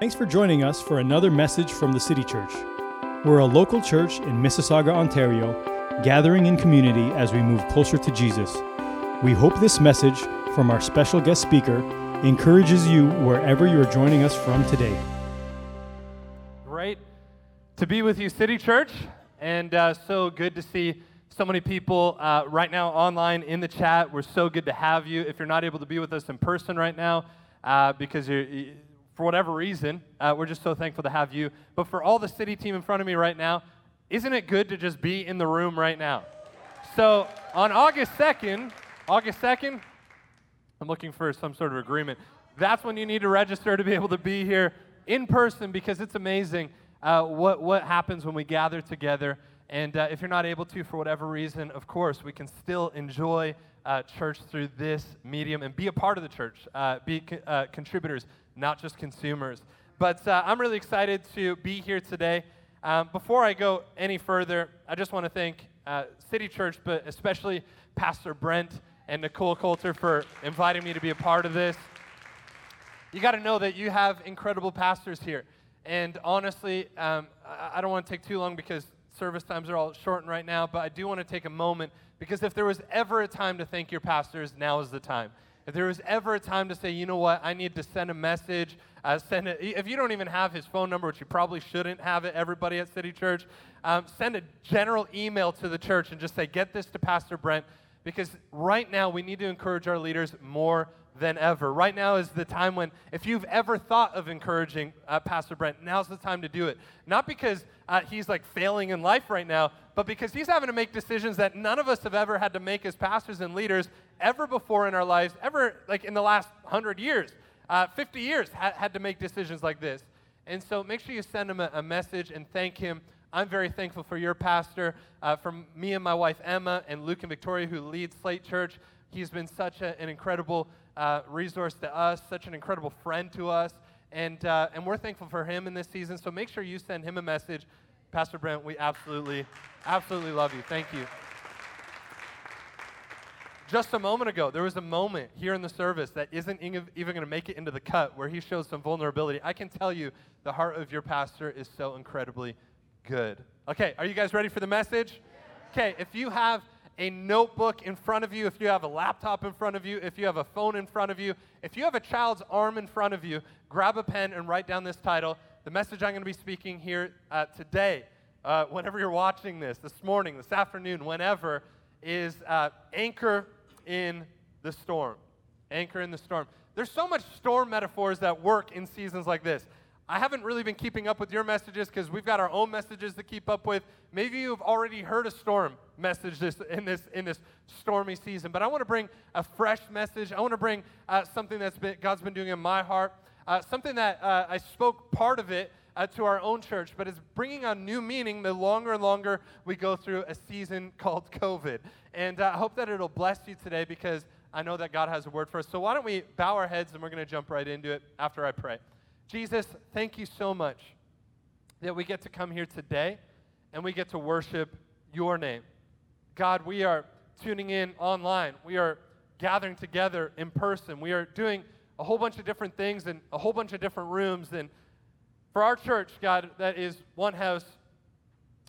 Thanks for joining us for another message from the City Church. We're a local church in Mississauga, Ontario, gathering in community as we move closer to Jesus. We hope this message from our special guest speaker encourages you wherever you're joining us from today. Great to be with you, City Church, and uh, so good to see so many people uh, right now online in the chat. We're so good to have you. If you're not able to be with us in person right now, uh, because you're, for whatever reason, uh, we're just so thankful to have you. But for all the city team in front of me right now, isn't it good to just be in the room right now? So on August 2nd, August 2nd, I'm looking for some sort of agreement. That's when you need to register to be able to be here in person because it's amazing uh, what, what happens when we gather together. And uh, if you're not able to for whatever reason, of course, we can still enjoy uh, church through this medium and be a part of the church, uh, be co- uh, contributors, not just consumers. But uh, I'm really excited to be here today. Um, before I go any further, I just want to thank uh, City Church, but especially Pastor Brent and Nicole Coulter for inviting me to be a part of this. You got to know that you have incredible pastors here. And honestly, um, I, I don't want to take too long because service times are all shortened right now, but I do want to take a moment because if there was ever a time to thank your pastors, now is the time. If there was ever a time to say, you know what, I need to send a message, uh, send it. If you don't even have his phone number, which you probably shouldn't have it, everybody at City Church, um, send a general email to the church and just say, get this to Pastor Brent, because right now we need to encourage our leaders more than ever. Right now is the time when, if you've ever thought of encouraging uh, Pastor Brent, now's the time to do it. Not because uh, he's like failing in life right now, but because he's having to make decisions that none of us have ever had to make as pastors and leaders ever before in our lives, ever like in the last 100 years. Uh, 50 years ha- had to make decisions like this. And so make sure you send him a, a message and thank him. I'm very thankful for your pastor, uh, me and my wife Emma, and Luke and Victoria, who lead Slate Church. He's been such a, an incredible uh, resource to us, such an incredible friend to us, and, uh, and we're thankful for him in this season. So make sure you send him a message. Pastor Brent, we absolutely, absolutely love you. Thank you. Just a moment ago, there was a moment here in the service that isn't even going to make it into the cut where he shows some vulnerability. I can tell you the heart of your pastor is so incredibly good. Okay, are you guys ready for the message? Okay, if you have a notebook in front of you, if you have a laptop in front of you, if you have a phone in front of you, if you have a child's arm in front of you, grab a pen and write down this title. The message I'm going to be speaking here uh, today, uh, whenever you're watching this, this morning, this afternoon, whenever, is uh, Anchor in the Storm. Anchor in the Storm. There's so much storm metaphors that work in seasons like this. I haven't really been keeping up with your messages because we've got our own messages to keep up with. Maybe you've already heard a storm message this, in, this, in this stormy season, but I want to bring a fresh message. I want to bring uh, something been, God's been doing in my heart, uh, something that uh, I spoke part of it uh, to our own church, but it's bringing on new meaning the longer and longer we go through a season called COVID. And uh, I hope that it'll bless you today because I know that God has a word for us. So why don't we bow our heads and we're going to jump right into it after I pray. Jesus, thank you so much that we get to come here today and we get to worship your name. God, we are tuning in online. We are gathering together in person. We are doing a whole bunch of different things in a whole bunch of different rooms. And for our church, God, that is one house.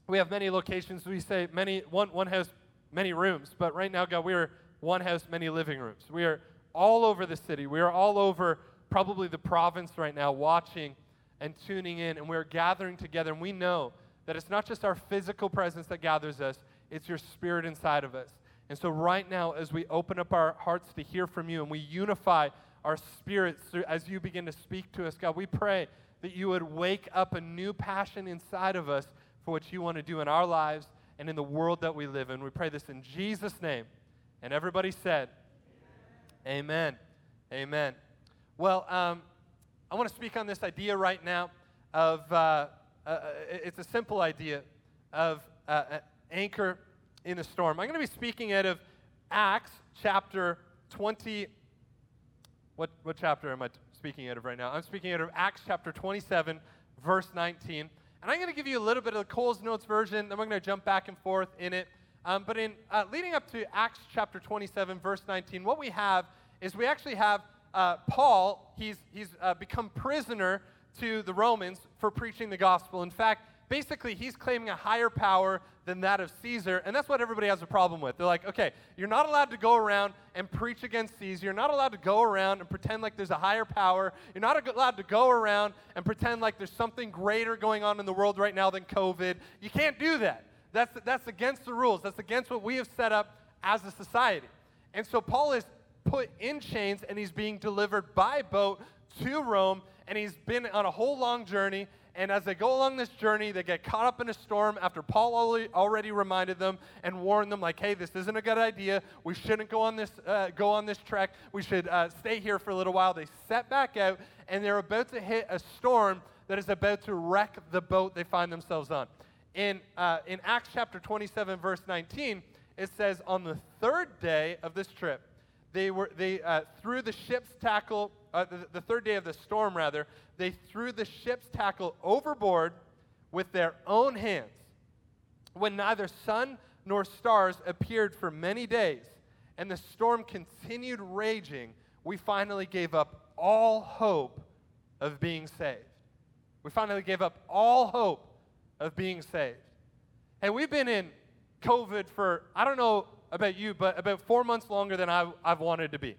We have many locations. We say many one one house, many rooms. But right now, God, we are one house, many living rooms. We are all over the city. We are all over probably the province right now watching and tuning in, and we're gathering together, and we know that it's not just our physical presence that gathers us, it's your spirit inside of us. And so, right now, as we open up our hearts to hear from you and we unify our spirits through, as you begin to speak to us, God, we pray that you would wake up a new passion inside of us for what you want to do in our lives and in the world that we live in. We pray this in Jesus' name. And everybody said, Amen. Amen. Amen. Well, um, I want to speak on this idea right now of, uh, uh, it's a simple idea of uh, anchor in a storm. I'm going to be speaking out of Acts chapter 20. What, what chapter am I speaking out of right now? I'm speaking out of Acts chapter 27, verse 19. And I'm going to give you a little bit of the Coles Notes version, then we're going to jump back and forth in it. Um, but in uh, leading up to Acts chapter 27, verse 19, what we have is we actually have uh, Paul, he's, he's uh, become prisoner to the Romans for preaching the gospel. In fact, basically, he's claiming a higher power than that of Caesar, and that's what everybody has a problem with. They're like, okay, you're not allowed to go around and preach against Caesar. You're not allowed to go around and pretend like there's a higher power. You're not allowed to go around and pretend like there's something greater going on in the world right now than COVID. You can't do that. That's, that's against the rules. That's against what we have set up as a society. And so Paul is put in chains and he's being delivered by boat to Rome, and he's been on a whole long journey. And as they go along this journey, they get caught up in a storm after Paul already reminded them and warned them, like, "Hey, this isn't a good idea. We shouldn't go on this uh, go on this trek. We should uh, stay here for a little while." They set back out, and they're about to hit a storm that is about to wreck the boat they find themselves on. In uh, in Acts chapter 27, verse 19, it says, "On the third day of this trip." they were they uh, threw the ship's tackle uh, the, the third day of the storm rather they threw the ship's tackle overboard with their own hands when neither sun nor stars appeared for many days and the storm continued raging. We finally gave up all hope of being saved. We finally gave up all hope of being saved. And we've been in covid for i don't know about you, but about four months longer than I, have wanted to be.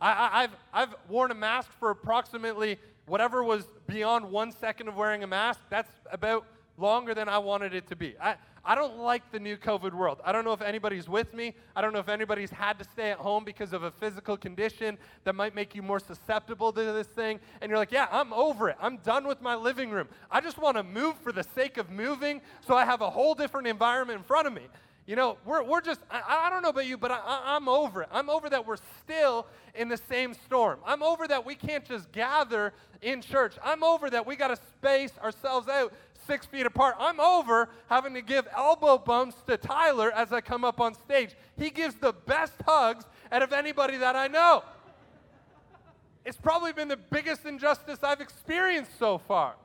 I, have I've worn a mask for approximately whatever was beyond one second of wearing a mask. That's about longer than I wanted it to be. I, I don't like the new COVID world. I don't know if anybody's with me. I don't know if anybody's had to stay at home because of a physical condition that might make you more susceptible to this thing. And you're like, yeah, I'm over it. I'm done with my living room. I just want to move for the sake of moving so I have a whole different environment in front of me. You know, we're, we're just, I, I don't know about you, but I, am over it. I'm over that we're still in the same storm. I'm over that we can't just gather in church. I'm over that we got to space ourselves out six feet apart. I'm over having to give elbow bumps to Tyler as I come up on stage. He gives the best hugs out of anybody that I know. It's probably been the biggest injustice I've experienced so far.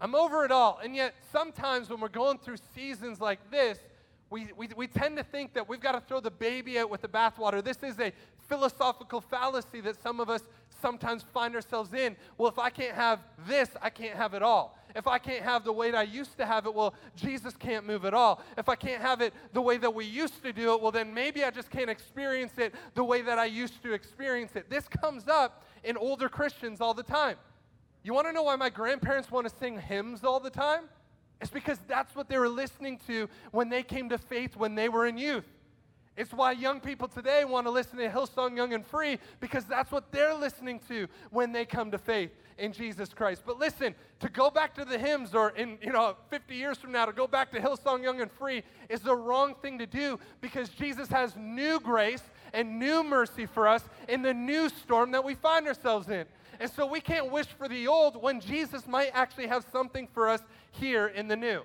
I'm over it all. And yet, sometimes when we're going through seasons like this, we, we, we tend to think that we've got to throw the baby out with the bathwater. This is a philosophical fallacy that some of us sometimes find ourselves in. Well, if I can't have this, I can't have it all. If I can't have the way that I used to have it, well, Jesus can't move at all. If I can't have it the way that we used to do it, well, then maybe I just can't experience it the way that I used to experience it. This comes up in older Christians all the time. You want to know why my grandparents want to sing hymns all the time? It's because that's what they were listening to when they came to faith when they were in youth. It's why young people today want to listen to Hillsong Young and Free because that's what they're listening to when they come to faith in Jesus Christ. But listen, to go back to the hymns or in, you know, 50 years from now to go back to Hillsong Young and Free is the wrong thing to do because Jesus has new grace and new mercy for us in the new storm that we find ourselves in. And so we can't wish for the old when Jesus might actually have something for us here in the new.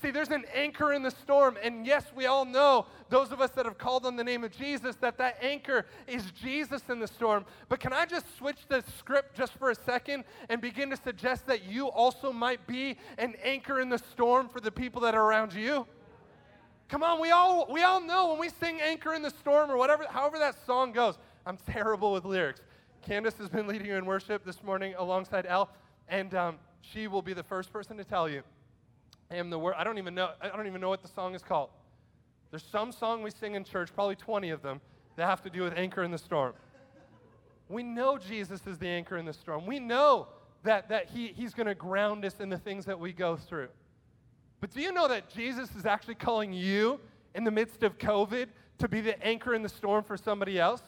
See, there's an anchor in the storm, and yes, we all know, those of us that have called on the name of Jesus, that that anchor is Jesus in the storm. But can I just switch the script just for a second and begin to suggest that you also might be an anchor in the storm for the people that are around you? Come on, we all, we all know when we sing Anchor in the Storm or whatever, however that song goes. I'm terrible with lyrics. Candace has been leading you in worship this morning alongside Al, and um, she will be the first person to tell you. I am the word. I don't even know. I don't even know what the song is called. There's some song we sing in church, probably 20 of them, that have to do with anchor in the storm. We know Jesus is the anchor in the storm. We know that, that he, He's going to ground us in the things that we go through. But do you know that Jesus is actually calling you in the midst of COVID to be the anchor in the storm for somebody else?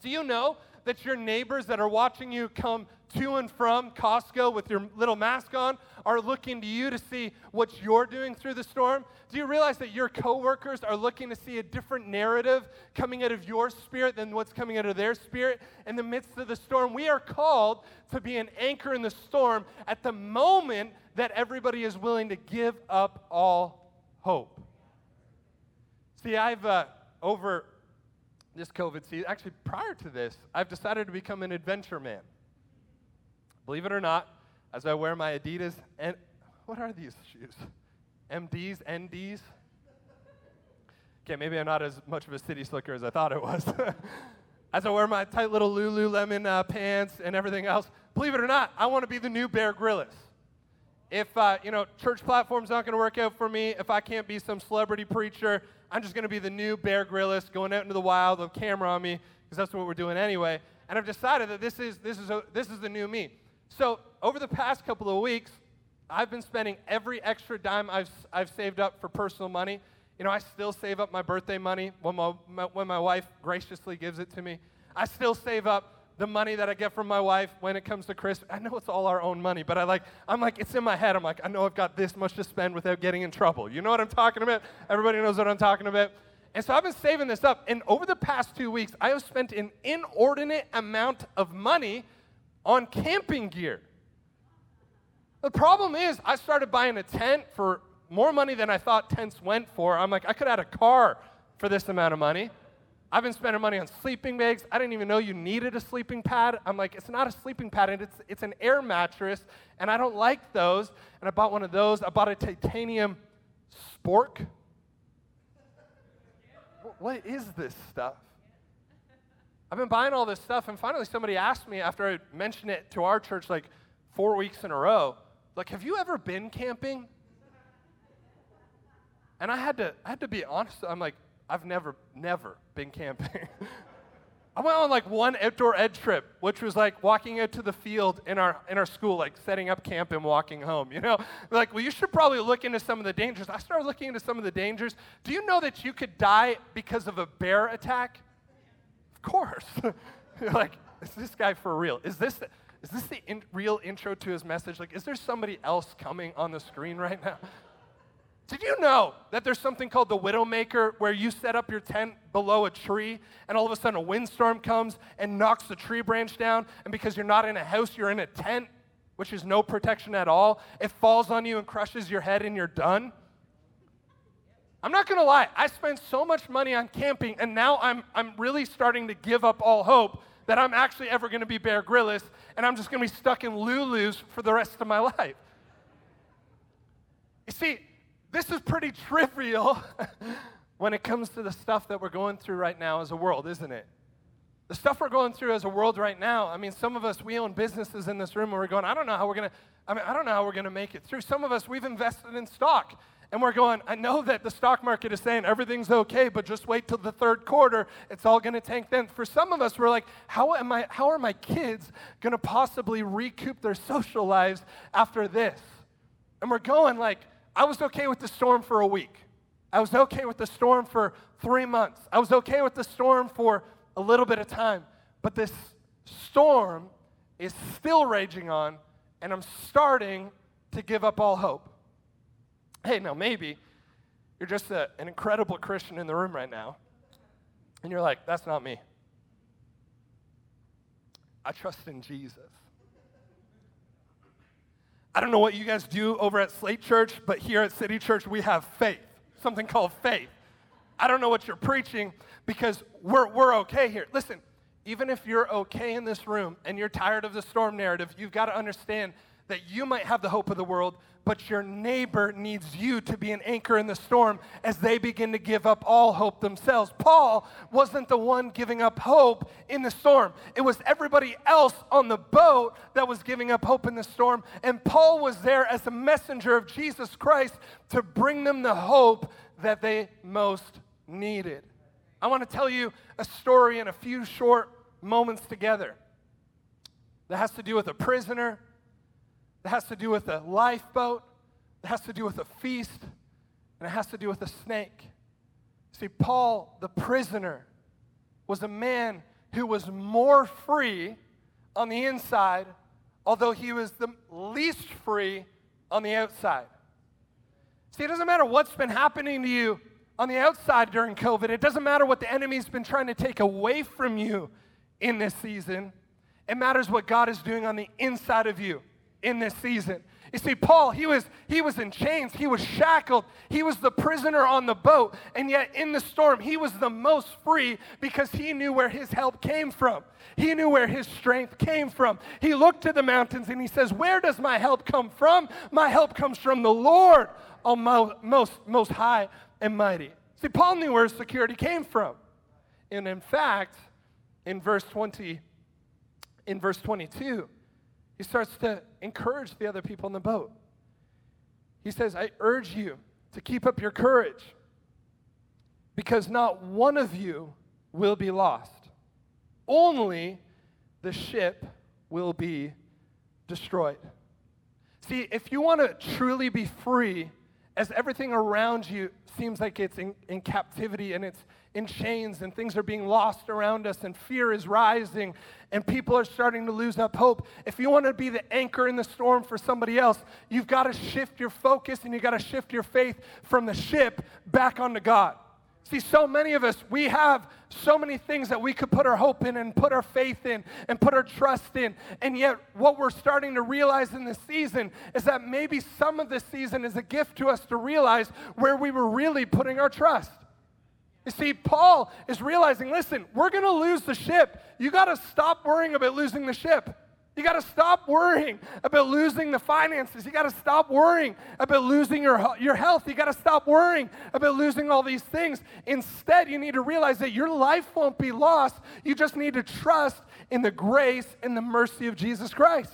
Do you know that your neighbors that are watching you come to and from Costco with your little mask on are looking to you to see what you're doing through the storm? Do you realize that your coworkers are looking to see a different narrative coming out of your spirit than what's coming out of their spirit in the midst of the storm? We are called to be an anchor in the storm at the moment that everybody is willing to give up all hope. See, I've uh, over this COVID season, actually prior to this, I've decided to become an adventure man. Believe it or not, as I wear my Adidas and what are these shoes? MDs, NDs? Okay, maybe I'm not as much of a city slicker as I thought it was. as I wear my tight little Lululemon uh, pants and everything else. Believe it or not, I want to be the new Bear Grylls. If uh, you know church platform's not going to work out for me, if I can't be some celebrity preacher, I'm just going to be the new Bear Grylls going out into the wild with a camera on me because that's what we're doing anyway. And I've decided that this is this is a, this is the new me. So over the past couple of weeks, I've been spending every extra dime I've I've saved up for personal money. You know, I still save up my birthday money when my, my when my wife graciously gives it to me. I still save up the money that I get from my wife when it comes to Christmas. I know it's all our own money, but I like, I'm like, it's in my head. I'm like, I know I've got this much to spend without getting in trouble. You know what I'm talking about? Everybody knows what I'm talking about. And so I've been saving this up. And over the past two weeks, I have spent an inordinate amount of money on camping gear. The problem is, I started buying a tent for more money than I thought tents went for. I'm like, I could add a car for this amount of money. I've been spending money on sleeping bags. I didn't even know you needed a sleeping pad. I'm like, it's not a sleeping pad, it's, it's an air mattress, and I don't like those. And I bought one of those. I bought a titanium spork. What is this stuff? I've been buying all this stuff, and finally somebody asked me after I mentioned it to our church like four weeks in a row, like, have you ever been camping? And I had to, I had to be honest. I'm like, I've never, never been camping. I went on like one outdoor ed trip, which was like walking out to the field in our in our school, like setting up camp and walking home. You know, like well, you should probably look into some of the dangers. I started looking into some of the dangers. Do you know that you could die because of a bear attack? Of course. You're like, is this guy for real? Is this is this the in, real intro to his message? Like, is there somebody else coming on the screen right now? Did you know that there's something called the Widowmaker where you set up your tent below a tree and all of a sudden a windstorm comes and knocks the tree branch down? And because you're not in a house, you're in a tent, which is no protection at all. It falls on you and crushes your head and you're done. I'm not gonna lie, I spent so much money on camping and now I'm, I'm really starting to give up all hope that I'm actually ever gonna be Bear Grylls and I'm just gonna be stuck in Lulu's for the rest of my life. You see, this is pretty trivial when it comes to the stuff that we're going through right now as a world, isn't it? The stuff we're going through as a world right now, I mean, some of us, we own businesses in this room and we're going, I don't know how we're going to, I mean, I don't know how we're going to make it through. Some of us, we've invested in stock and we're going, I know that the stock market is saying everything's okay, but just wait till the third quarter. It's all going to tank then. For some of us, we're like, how, am I, how are my kids going to possibly recoup their social lives after this? And we're going like, I was okay with the storm for a week. I was okay with the storm for three months. I was okay with the storm for a little bit of time. But this storm is still raging on, and I'm starting to give up all hope. Hey, now maybe you're just a, an incredible Christian in the room right now, and you're like, that's not me. I trust in Jesus. I don't know what you guys do over at Slate Church, but here at City Church, we have faith, something called faith. I don't know what you're preaching because we're, we're okay here. Listen, even if you're okay in this room and you're tired of the storm narrative, you've got to understand that you might have the hope of the world, but your neighbor needs you to be an anchor in the storm as they begin to give up all hope themselves. Paul wasn't the one giving up hope in the storm, it was everybody else on the boat that was giving up hope in the storm. And Paul was there as a messenger of Jesus Christ to bring them the hope that they most needed. I want to tell you a story in a few short moments together that has to do with a prisoner it has to do with a lifeboat. It has to do with a feast. And it has to do with a snake. See, Paul, the prisoner, was a man who was more free on the inside, although he was the least free on the outside. See, it doesn't matter what's been happening to you on the outside during COVID, it doesn't matter what the enemy's been trying to take away from you in this season. It matters what God is doing on the inside of you in this season. You see, Paul, he was, he was in chains, he was shackled, he was the prisoner on the boat, and yet in the storm, he was the most free because he knew where his help came from. He knew where his strength came from. He looked to the mountains and he says, Where does my help come from? My help comes from the Lord, most, most high and mighty. See, Paul knew where his security came from. And in fact, in verse 20, in verse 22, he starts to encourage the other people in the boat. He says, I urge you to keep up your courage because not one of you will be lost. Only the ship will be destroyed. See, if you want to truly be free, as everything around you seems like it's in, in, captivity and it's in chains and things are being lost around us and fear is rising and people are starting to lose up hope. If you want to be the anchor in the storm for somebody else, you've got to shift your focus and you've got to shift your faith from the ship back onto God. See, so many of us, we have so many things that we could put our hope in and put our faith in and put our trust in. And yet, what we're starting to realize in this season is that maybe some of this season is a gift to us to realize where we were really putting our trust. You see, Paul is realizing listen, we're going to lose the ship. You got to stop worrying about losing the ship. You got to stop worrying about losing the finances. You got to stop worrying about losing your, your health. You got to stop worrying about losing all these things. Instead, you need to realize that your life won't be lost. You just need to trust in the grace and the mercy of Jesus Christ.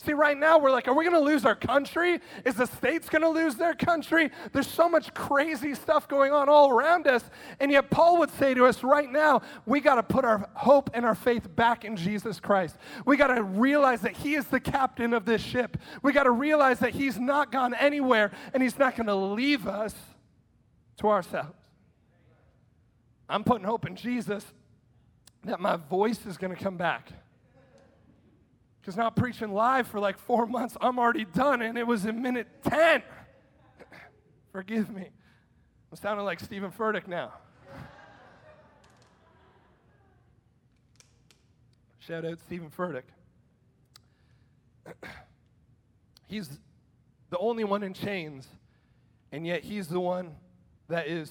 See, right now we're like, are we going to lose our country? Is the states going to lose their country? There's so much crazy stuff going on all around us. And yet, Paul would say to us right now, we got to put our hope and our faith back in Jesus Christ. We got to realize that He is the captain of this ship. We got to realize that He's not gone anywhere and He's not going to leave us to ourselves. I'm putting hope in Jesus that my voice is going to come back. Because not preaching live for like four months, I'm already done, and it was in minute 10. Forgive me. I'm sounding like Steven Furtick now. Shout out Steven Furtick. he's the only one in chains, and yet he's the one that is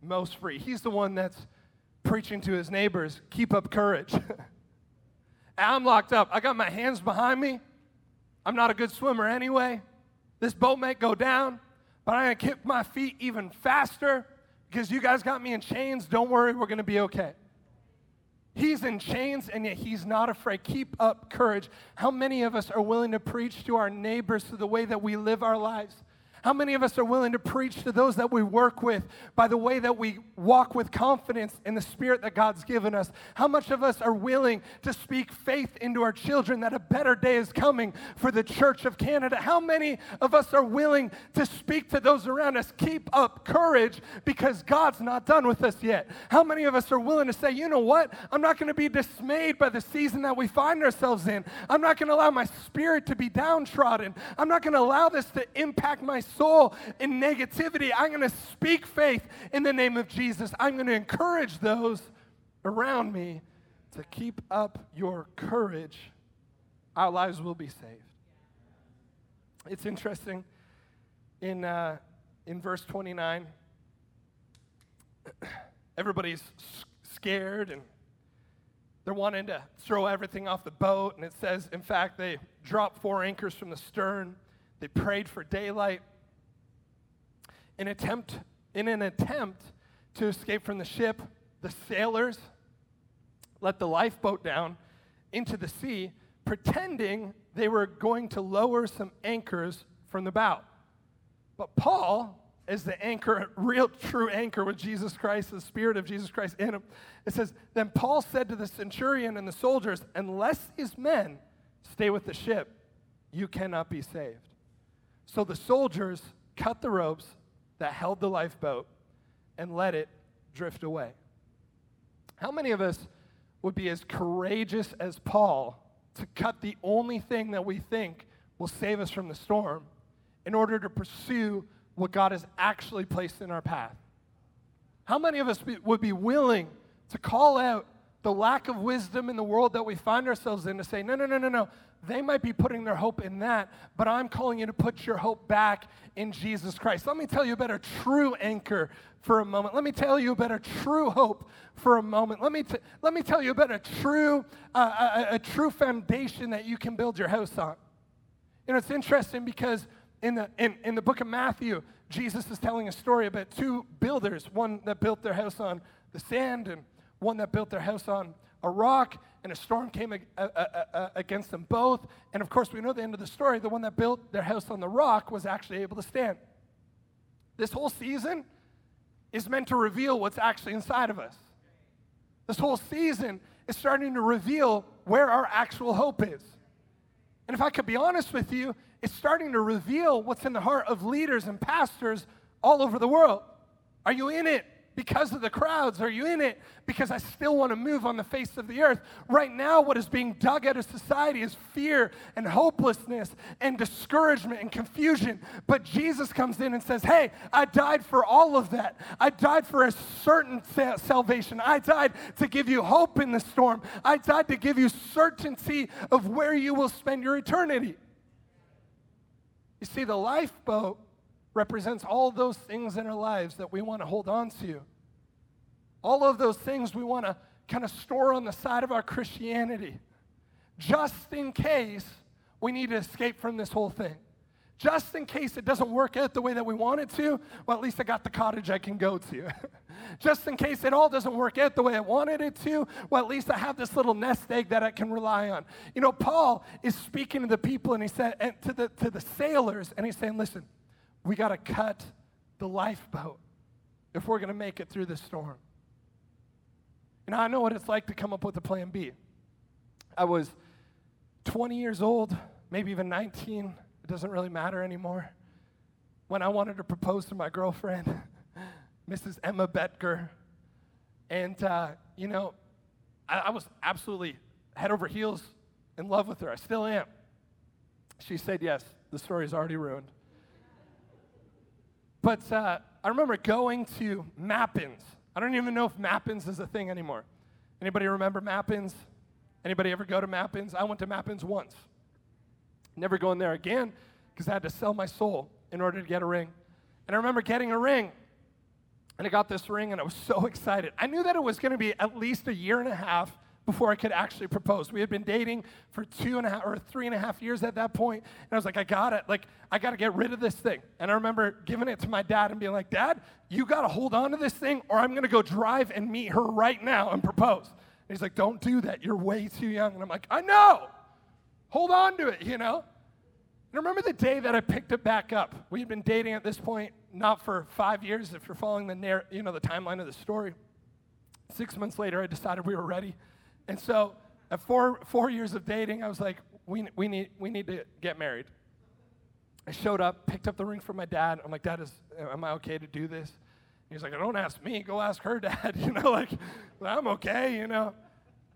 most free. He's the one that's preaching to his neighbors keep up courage. I'm locked up. I got my hands behind me. I'm not a good swimmer anyway. This boat may go down, but I'm going to kick my feet even faster because you guys got me in chains. Don't worry, we're going to be okay. He's in chains and yet he's not afraid. Keep up courage. How many of us are willing to preach to our neighbors to the way that we live our lives? How many of us are willing to preach to those that we work with by the way that we walk with confidence in the spirit that God's given us? How much of us are willing to speak faith into our children that a better day is coming for the Church of Canada? How many of us are willing to speak to those around us? Keep up courage because God's not done with us yet. How many of us are willing to say, you know what? I'm not going to be dismayed by the season that we find ourselves in. I'm not going to allow my spirit to be downtrodden. I'm not going to allow this to impact my soul in negativity. I'm going to speak faith in the name of Jesus. I'm going to encourage those around me to keep up your courage. Our lives will be saved. It's interesting in, uh, in verse 29, everybody's scared and they're wanting to throw everything off the boat. And it says, in fact, they dropped four anchors from the stern. They prayed for daylight in, attempt, in an attempt to escape from the ship, the sailors let the lifeboat down into the sea, pretending they were going to lower some anchors from the bow. But Paul, as the anchor, real true anchor with Jesus Christ, the Spirit of Jesus Christ in him, it says, Then Paul said to the centurion and the soldiers, Unless these men stay with the ship, you cannot be saved. So the soldiers cut the ropes that held the lifeboat and let it drift away. How many of us would be as courageous as Paul to cut the only thing that we think will save us from the storm in order to pursue what God has actually placed in our path? How many of us be, would be willing to call out the lack of wisdom in the world that we find ourselves in to say, no, no, no, no, no. They might be putting their hope in that, but I'm calling you to put your hope back in Jesus Christ. Let me tell you about a true anchor for a moment. Let me tell you about a true hope for a moment. Let me, t- let me tell you about a true, uh, a, a true foundation that you can build your house on. You know, it's interesting because in the, in, in the book of Matthew, Jesus is telling a story about two builders, one that built their house on the sand and one that built their house on a rock, and a storm came against them both. And of course, we know the end of the story. The one that built their house on the rock was actually able to stand. This whole season is meant to reveal what's actually inside of us. This whole season is starting to reveal where our actual hope is. And if I could be honest with you, it's starting to reveal what's in the heart of leaders and pastors all over the world. Are you in it because of the crowds? Are you in it because I still want to move on the face of the earth? Right now, what is being dug out of society is fear and hopelessness and discouragement and confusion. But Jesus comes in and says, Hey, I died for all of that. I died for a certain salvation. I died to give you hope in the storm. I died to give you certainty of where you will spend your eternity. You see, the lifeboat represents all those things in our lives that we want to hold on to. All of those things we want to kind of store on the side of our Christianity, just in case we need to escape from this whole thing. Just in case it doesn't work out the way that we want it to, well, at least I got the cottage I can go to. Just in case it all doesn't work out the way I wanted it to, well, at least I have this little nest egg that I can rely on. You know, Paul is speaking to the people and he said, and to the, to the sailors, and he's saying, listen, we got to cut the lifeboat if we're going to make it through the storm. And I know what it's like to come up with a plan B. I was 20 years old, maybe even 19, it doesn't really matter anymore. When I wanted to propose to my girlfriend, Mrs. Emma Betker, and, uh, you know, I, I was absolutely head over heels in love with her. I still am. She said yes. The story's already ruined. But uh, I remember going to Mappins. I don't even know if Mappins is a thing anymore. Anybody remember Mappins? Anybody ever go to Mappins? I went to Mappins once. Never going there again because I had to sell my soul in order to get a ring. And I remember getting a ring. And I got this ring and I was so excited. I knew that it was going to be at least a year and a half before I could actually propose. We had been dating for two and a half or three and a half years at that point, and I was like, I got it. Like, I got to get rid of this thing. And I remember giving it to my dad and being like, Dad, you got to hold on to this thing, or I'm going to go drive and meet her right now and propose. And he's like, Don't do that. You're way too young. And I'm like, I know. Hold on to it, you know. And remember the day that I picked it back up. We had been dating at this point not for five years, if you're following the narr- you know the timeline of the story. Six months later, I decided we were ready. And so at four, four years of dating, I was like, we, we, need, we need to get married. I showed up, picked up the ring from my dad. I'm like, Dad, is, am I okay to do this? He's like, don't ask me, go ask her dad. You know, like, I'm okay, you know.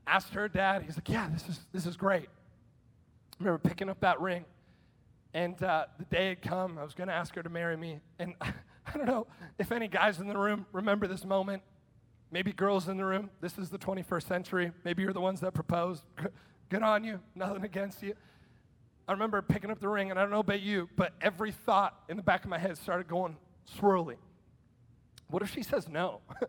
Asked her dad. He's like, yeah, this is, this is great. I remember picking up that ring. And uh, the day had come, I was going to ask her to marry me. And I don't know if any guys in the room remember this moment. Maybe girls in the room, this is the 21st century. Maybe you're the ones that proposed. Good on you, nothing against you. I remember picking up the ring, and I don't know about you, but every thought in the back of my head started going swirly. What if she says no?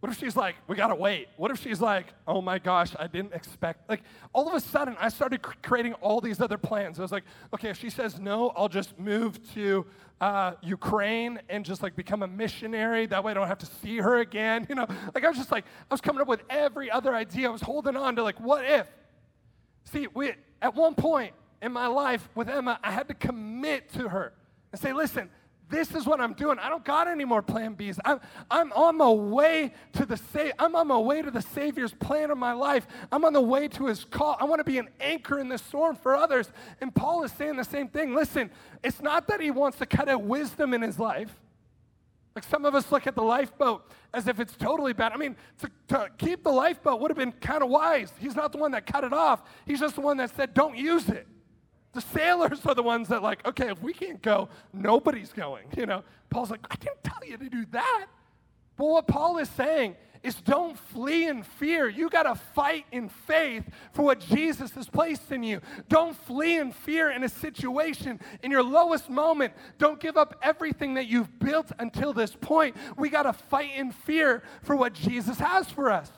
What if she's like, we gotta wait? What if she's like, oh my gosh, I didn't expect? Like, all of a sudden, I started cr- creating all these other plans. I was like, okay, if she says no, I'll just move to uh, Ukraine and just like become a missionary. That way I don't have to see her again. You know, like I was just like, I was coming up with every other idea. I was holding on to like, what if? See, we, at one point in my life with Emma, I had to commit to her and say, listen, this is what I'm doing. I don't got any more plan Bs. I'm, I'm on my way to the sa- I'm on my way to the Savior's plan of my life. I'm on the way to his call. I want to be an anchor in the storm for others. And Paul is saying the same thing. Listen, it's not that he wants to cut out wisdom in his life. Like some of us look at the lifeboat as if it's totally bad. I mean, to, to keep the lifeboat would have been kind of wise. He's not the one that cut it off. He's just the one that said, don't use it. The sailors are the ones that, like, okay, if we can't go, nobody's going. You know, Paul's like, I didn't tell you to do that. But what Paul is saying is don't flee in fear. You got to fight in faith for what Jesus has placed in you. Don't flee in fear in a situation in your lowest moment. Don't give up everything that you've built until this point. We got to fight in fear for what Jesus has for us.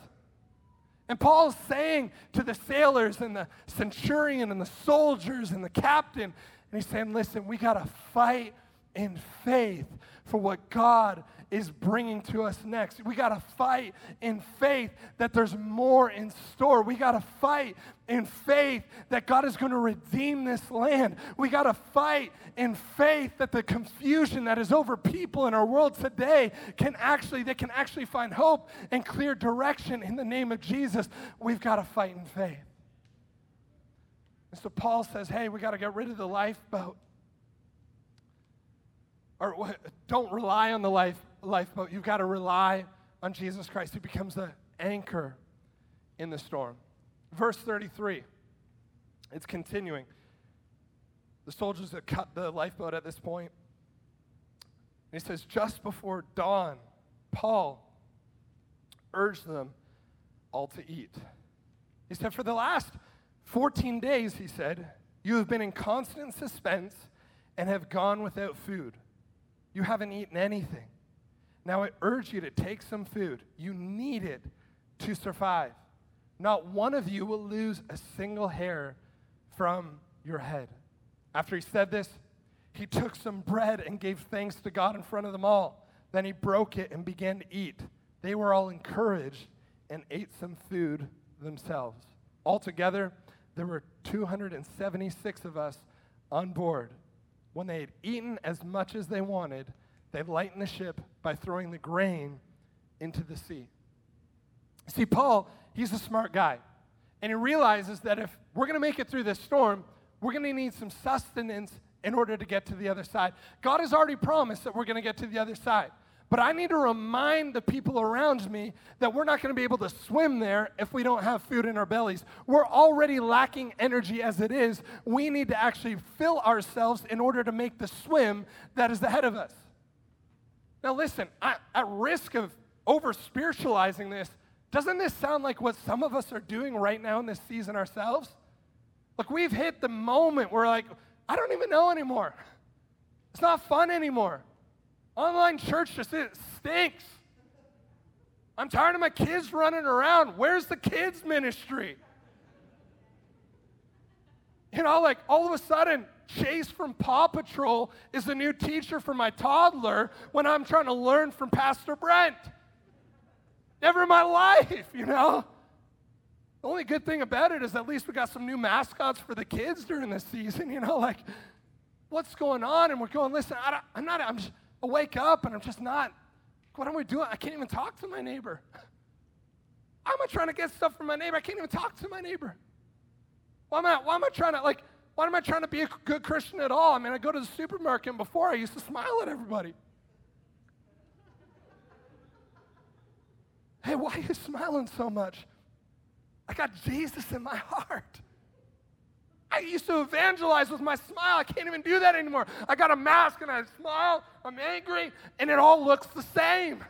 And Paul's saying to the sailors and the centurion and the soldiers and the captain, and he's saying, listen, we got to fight in faith for what God is bringing to us next. We got to fight in faith that there's more in store. We got to fight in faith that God is going to redeem this land. We got to fight in faith that the confusion that is over people in our world today can actually they can actually find hope and clear direction in the name of Jesus. We've got to fight in faith. And so Paul says, "Hey, we got to get rid of the lifeboat." Or don't rely on the life lifeboat. You've got to rely on Jesus Christ. He becomes the anchor in the storm. Verse 33, it's continuing. The soldiers have cut the lifeboat at this point. And he says, just before dawn, Paul urged them all to eat. He said, For the last 14 days, he said, you have been in constant suspense and have gone without food. You haven't eaten anything. Now, I urge you to take some food. You need it to survive. Not one of you will lose a single hair from your head. After he said this, he took some bread and gave thanks to God in front of them all. Then he broke it and began to eat. They were all encouraged and ate some food themselves. Altogether, there were 276 of us on board. When they had eaten as much as they wanted, they lightened the ship by throwing the grain into the sea. See, Paul, he's a smart guy. And he realizes that if we're going to make it through this storm, we're going to need some sustenance in order to get to the other side. God has already promised that we're going to get to the other side. But I need to remind the people around me that we're not going to be able to swim there if we don't have food in our bellies. We're already lacking energy as it is. We need to actually fill ourselves in order to make the swim that is ahead of us. Now, listen, I, at risk of over spiritualizing this, doesn't this sound like what some of us are doing right now in this season ourselves? Like, we've hit the moment where, like, I don't even know anymore. It's not fun anymore. Online church just it stinks. I'm tired of my kids running around. Where's the kids' ministry? You know, like all of a sudden, Chase from Paw Patrol is a new teacher for my toddler when I'm trying to learn from Pastor Brent. Never in my life, you know? The only good thing about it is at least we got some new mascots for the kids during this season, you know? Like, what's going on? And we're going, listen, I am not, I'm just, I wake up and I'm just not, what am I doing? I can't even talk to my neighbor. Am I trying to get stuff from my neighbor? I can't even talk to my neighbor. Why am I, why am I trying to, like, why am I trying to be a good Christian at all? I mean, I go to the supermarket, and before I used to smile at everybody. Hey, why are you smiling so much? I got Jesus in my heart. I used to evangelize with my smile. I can't even do that anymore. I got a mask and I smile, I'm angry, and it all looks the same.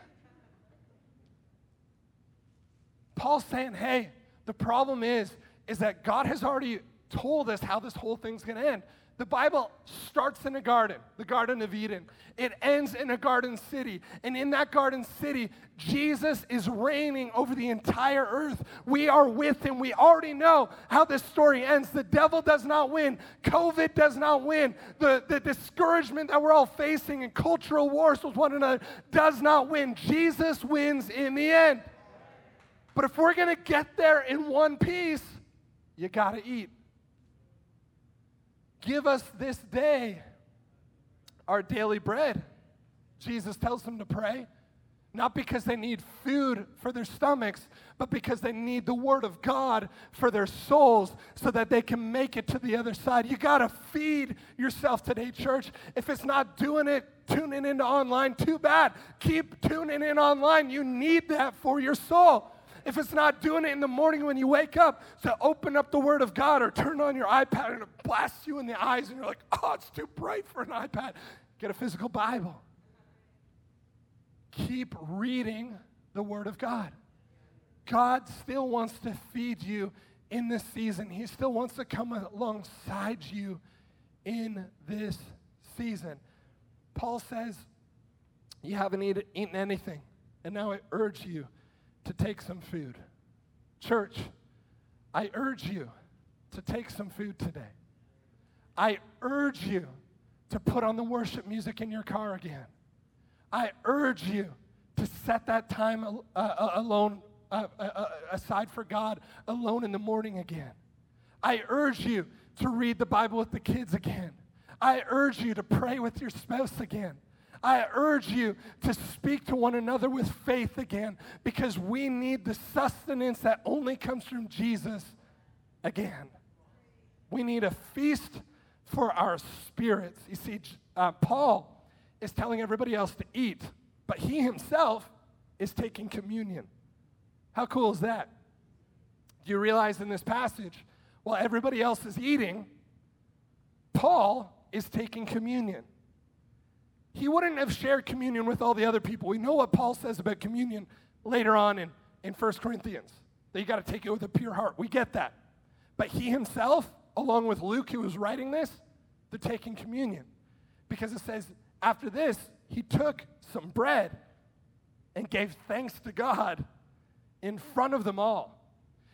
Paul's saying, hey, the problem is, is that God has already told us how this whole thing's going to end. The Bible starts in a garden, the Garden of Eden. It ends in a garden city. And in that garden city, Jesus is reigning over the entire earth. We are with him. We already know how this story ends. The devil does not win, COVID does not win. The, the discouragement that we're all facing in cultural wars with one another does not win. Jesus wins in the end. But if we're going to get there in one piece, you got to eat. Give us this day our daily bread. Jesus tells them to pray, not because they need food for their stomachs, but because they need the Word of God for their souls so that they can make it to the other side. You got to feed yourself today, church. If it's not doing it, tuning into online, too bad. Keep tuning in online. You need that for your soul if it's not doing it in the morning when you wake up, to open up the Word of God or turn on your iPad and it blasts you in the eyes and you're like, oh, it's too bright for an iPad. Get a physical Bible. Keep reading the Word of God. God still wants to feed you in this season. He still wants to come alongside you in this season. Paul says, You haven't eaten anything, and now I urge you to take some food. Church, I urge you to take some food today. I urge you to put on the worship music in your car again. I urge you to set that time uh, uh, alone uh, uh, uh, aside for God alone in the morning again. I urge you to read the Bible with the kids again. I urge you to pray with your spouse again. I urge you to speak to one another with faith again because we need the sustenance that only comes from Jesus again. We need a feast for our spirits. You see, uh, Paul is telling everybody else to eat, but he himself is taking communion. How cool is that? Do you realize in this passage, while everybody else is eating, Paul is taking communion. He wouldn't have shared communion with all the other people. We know what Paul says about communion later on in, in 1 Corinthians that you got to take it with a pure heart. We get that. But he himself, along with Luke, who was writing this, they're taking communion. Because it says, after this, he took some bread and gave thanks to God in front of them all.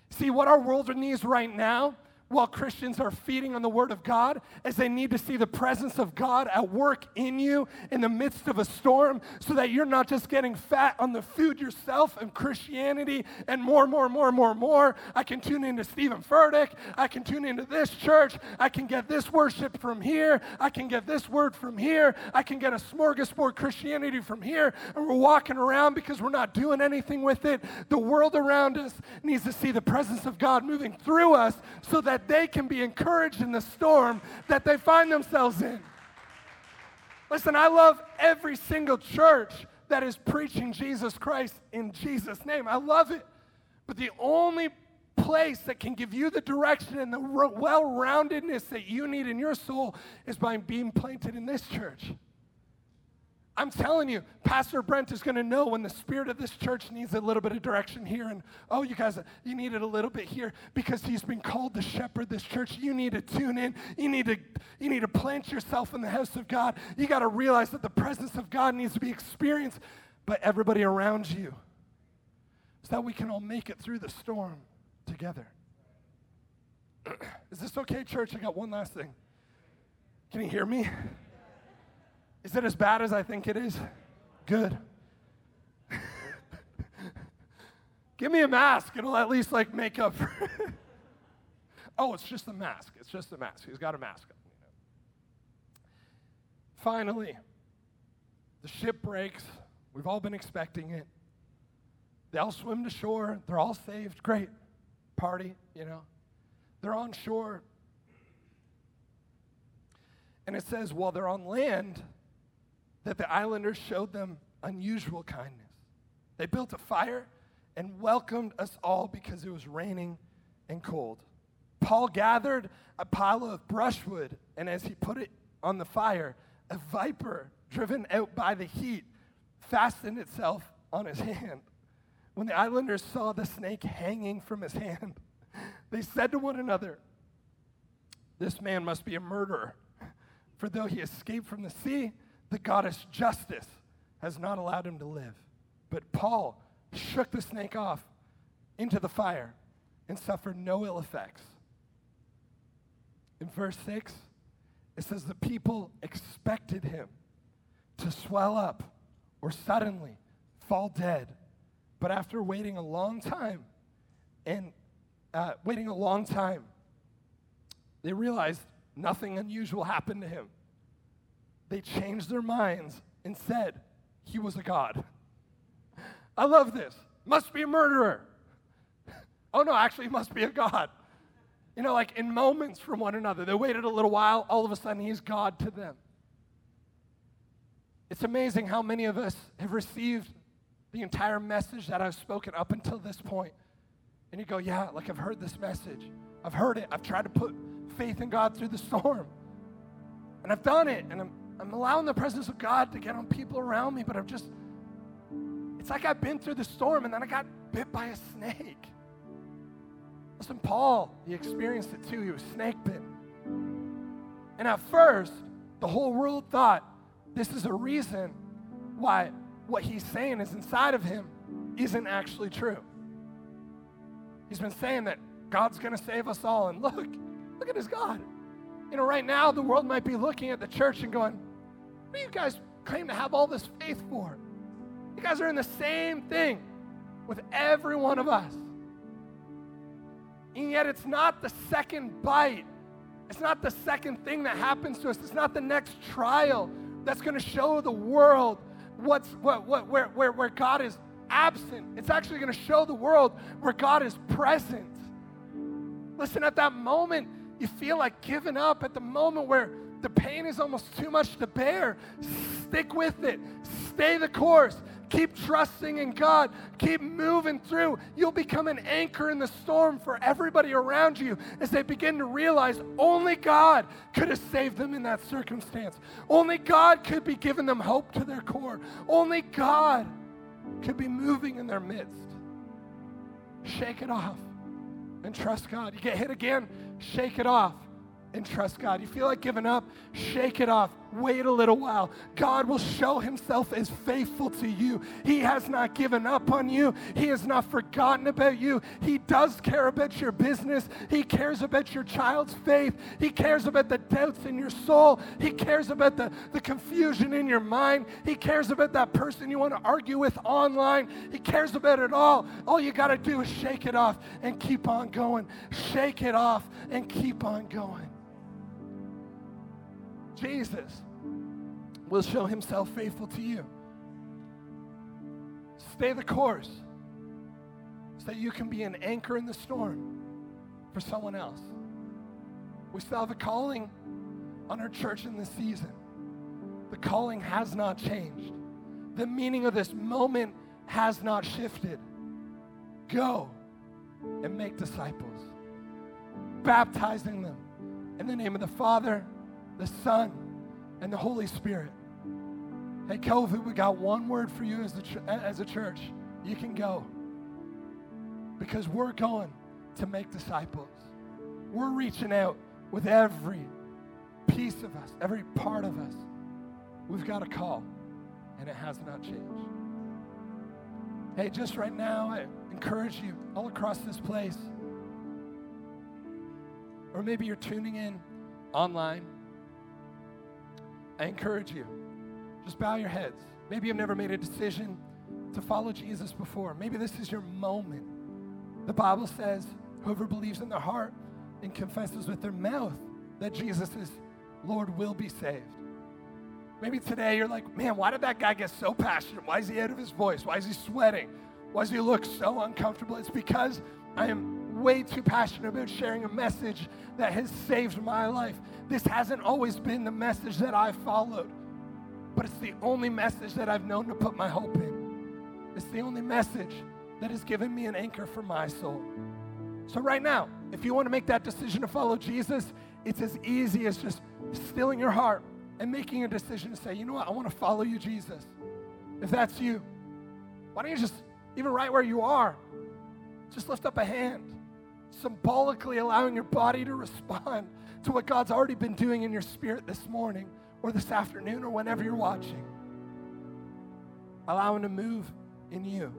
See, what our world needs right now while Christians are feeding on the Word of God as they need to see the presence of God at work in you in the midst of a storm so that you're not just getting fat on the food yourself and Christianity and more, more, more, more, more. I can tune into Steven Furtick. I can tune into this church. I can get this worship from here. I can get this word from here. I can get a smorgasbord Christianity from here. And we're walking around because we're not doing anything with it. The world around us needs to see the presence of God moving through us so that that they can be encouraged in the storm that they find themselves in. Listen, I love every single church that is preaching Jesus Christ in Jesus' name. I love it. But the only place that can give you the direction and the well roundedness that you need in your soul is by being planted in this church. I'm telling you, Pastor Brent is going to know when the spirit of this church needs a little bit of direction here. And oh, you guys, you need it a little bit here because he's been called to shepherd this church. You need to tune in. You need to, you need to plant yourself in the house of God. You got to realize that the presence of God needs to be experienced by everybody around you so that we can all make it through the storm together. is this okay, church? I got one last thing. Can you hear me? Is it as bad as I think it is? Good. Give me a mask. It'll at least like make up for Oh, it's just a mask. It's just a mask. He's got a mask on. Finally, the ship breaks. We've all been expecting it. They all swim to shore. They're all saved. Great. Party, you know. They're on shore. And it says, while they're on land, that the islanders showed them unusual kindness. They built a fire and welcomed us all because it was raining and cold. Paul gathered a pile of brushwood, and as he put it on the fire, a viper, driven out by the heat, fastened itself on his hand. When the islanders saw the snake hanging from his hand, they said to one another, This man must be a murderer, for though he escaped from the sea, the goddess Justice has not allowed him to live. But Paul shook the snake off into the fire and suffered no ill effects. In verse 6, it says, The people expected him to swell up or suddenly fall dead. But after waiting a long time, and uh, waiting a long time, they realized nothing unusual happened to him they changed their minds and said he was a god. I love this. Must be a murderer. Oh no, actually, he must be a god. You know, like in moments from one another. They waited a little while, all of a sudden, he's God to them. It's amazing how many of us have received the entire message that I've spoken up until this point. And you go, Yeah, like I've heard this message. I've heard it. I've tried to put faith in God through the storm. And I've done it. And I'm I'm allowing the presence of God to get on people around me, but I'm just, it's like I've been through the storm and then I got bit by a snake. Listen, Paul, he experienced it too. He was snake bitten. And at first, the whole world thought this is a reason why what he's saying is inside of him isn't actually true. He's been saying that God's going to save us all. And look, look at his God. You know, right now, the world might be looking at the church and going, What do you guys claim to have all this faith for? You guys are in the same thing with every one of us. And yet, it's not the second bite. It's not the second thing that happens to us. It's not the next trial that's going to show the world what's, what, what, where, where, where God is absent. It's actually going to show the world where God is present. Listen, at that moment, you feel like giving up. At the moment where the pain is almost too much to bear, stick with it. Stay the course. Keep trusting in God. Keep moving through. You'll become an anchor in the storm for everybody around you as they begin to realize only God could have saved them in that circumstance. Only God could be giving them hope to their core. Only God could be moving in their midst. Shake it off and trust God. You get hit again, shake it off and trust God. You feel like giving up? Shake it off. Wait a little while. God will show himself as faithful to you. He has not given up on you, He has not forgotten about you. He does care about your business, He cares about your child's faith, He cares about the doubts in your soul, He cares about the, the confusion in your mind, He cares about that person you want to argue with online. He cares about it all. All you got to do is shake it off and keep on going. Shake it off and keep on going. Jesus will show himself faithful to you. Stay the course so that you can be an anchor in the storm for someone else. We still have a calling on our church in this season. The calling has not changed. The meaning of this moment has not shifted. Go and make disciples, baptizing them in the name of the Father the Son, and the Holy Spirit. Hey, COVID, we got one word for you as a, as a church. You can go. Because we're going to make disciples. We're reaching out with every piece of us, every part of us. We've got a call, and it has not changed. Hey, just right now, I encourage you all across this place, or maybe you're tuning in online I encourage you, just bow your heads. Maybe you've never made a decision to follow Jesus before. Maybe this is your moment. The Bible says, whoever believes in their heart and confesses with their mouth that Jesus is Lord will be saved. Maybe today you're like, man, why did that guy get so passionate? Why is he out of his voice? Why is he sweating? Why does he look so uncomfortable? It's because I am way too passionate about sharing a message that has saved my life. This hasn't always been the message that I've followed, but it's the only message that I've known to put my hope in. It's the only message that has given me an anchor for my soul. So, right now, if you want to make that decision to follow Jesus, it's as easy as just stilling your heart and making a decision to say, you know what, I want to follow you, Jesus. If that's you, why don't you just, even right where you are, just lift up a hand, symbolically allowing your body to respond to what God's already been doing in your spirit this morning or this afternoon or whenever you're watching. Allow Him to move in you.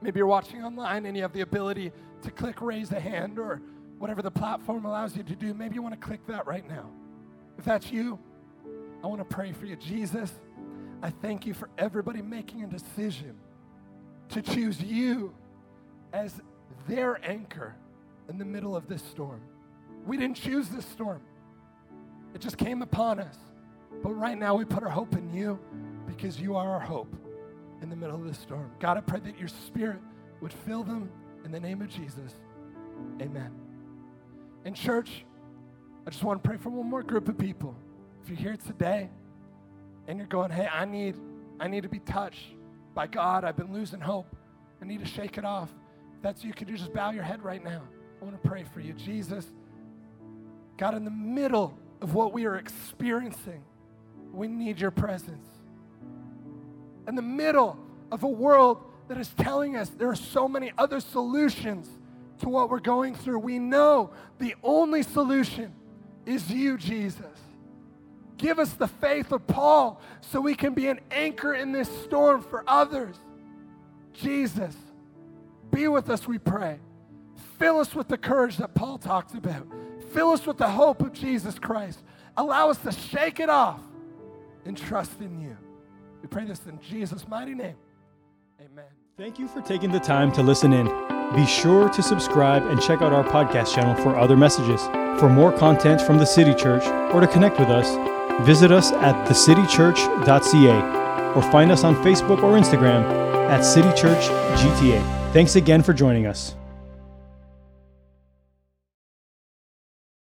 Maybe you're watching online and you have the ability to click raise a hand or whatever the platform allows you to do. Maybe you want to click that right now. If that's you, I want to pray for you. Jesus, I thank you for everybody making a decision to choose you as their anchor in the middle of this storm. We didn't choose this storm, it just came upon us. But right now, we put our hope in you because you are our hope in the middle of this storm. God, I pray that your spirit would fill them in the name of Jesus. Amen. In church, I just want to pray for one more group of people. If you're here today and you're going, hey, I need, I need to be touched by God. I've been losing hope. I need to shake it off. That's you, could you just bow your head right now? I want to pray for you. Jesus. God, in the middle of what we are experiencing, we need your presence. In the middle of a world that is telling us there are so many other solutions to what we're going through, we know the only solution is you, Jesus. Give us the faith of Paul so we can be an anchor in this storm for others. Jesus, be with us, we pray. Fill us with the courage that Paul talks about. Fill us with the hope of Jesus Christ. Allow us to shake it off and trust in you. We pray this in Jesus' mighty name. Amen. Thank you for taking the time to listen in. Be sure to subscribe and check out our podcast channel for other messages. For more content from the City Church or to connect with us, visit us at thecitychurch.ca or find us on Facebook or Instagram at City Church GTA. Thanks again for joining us.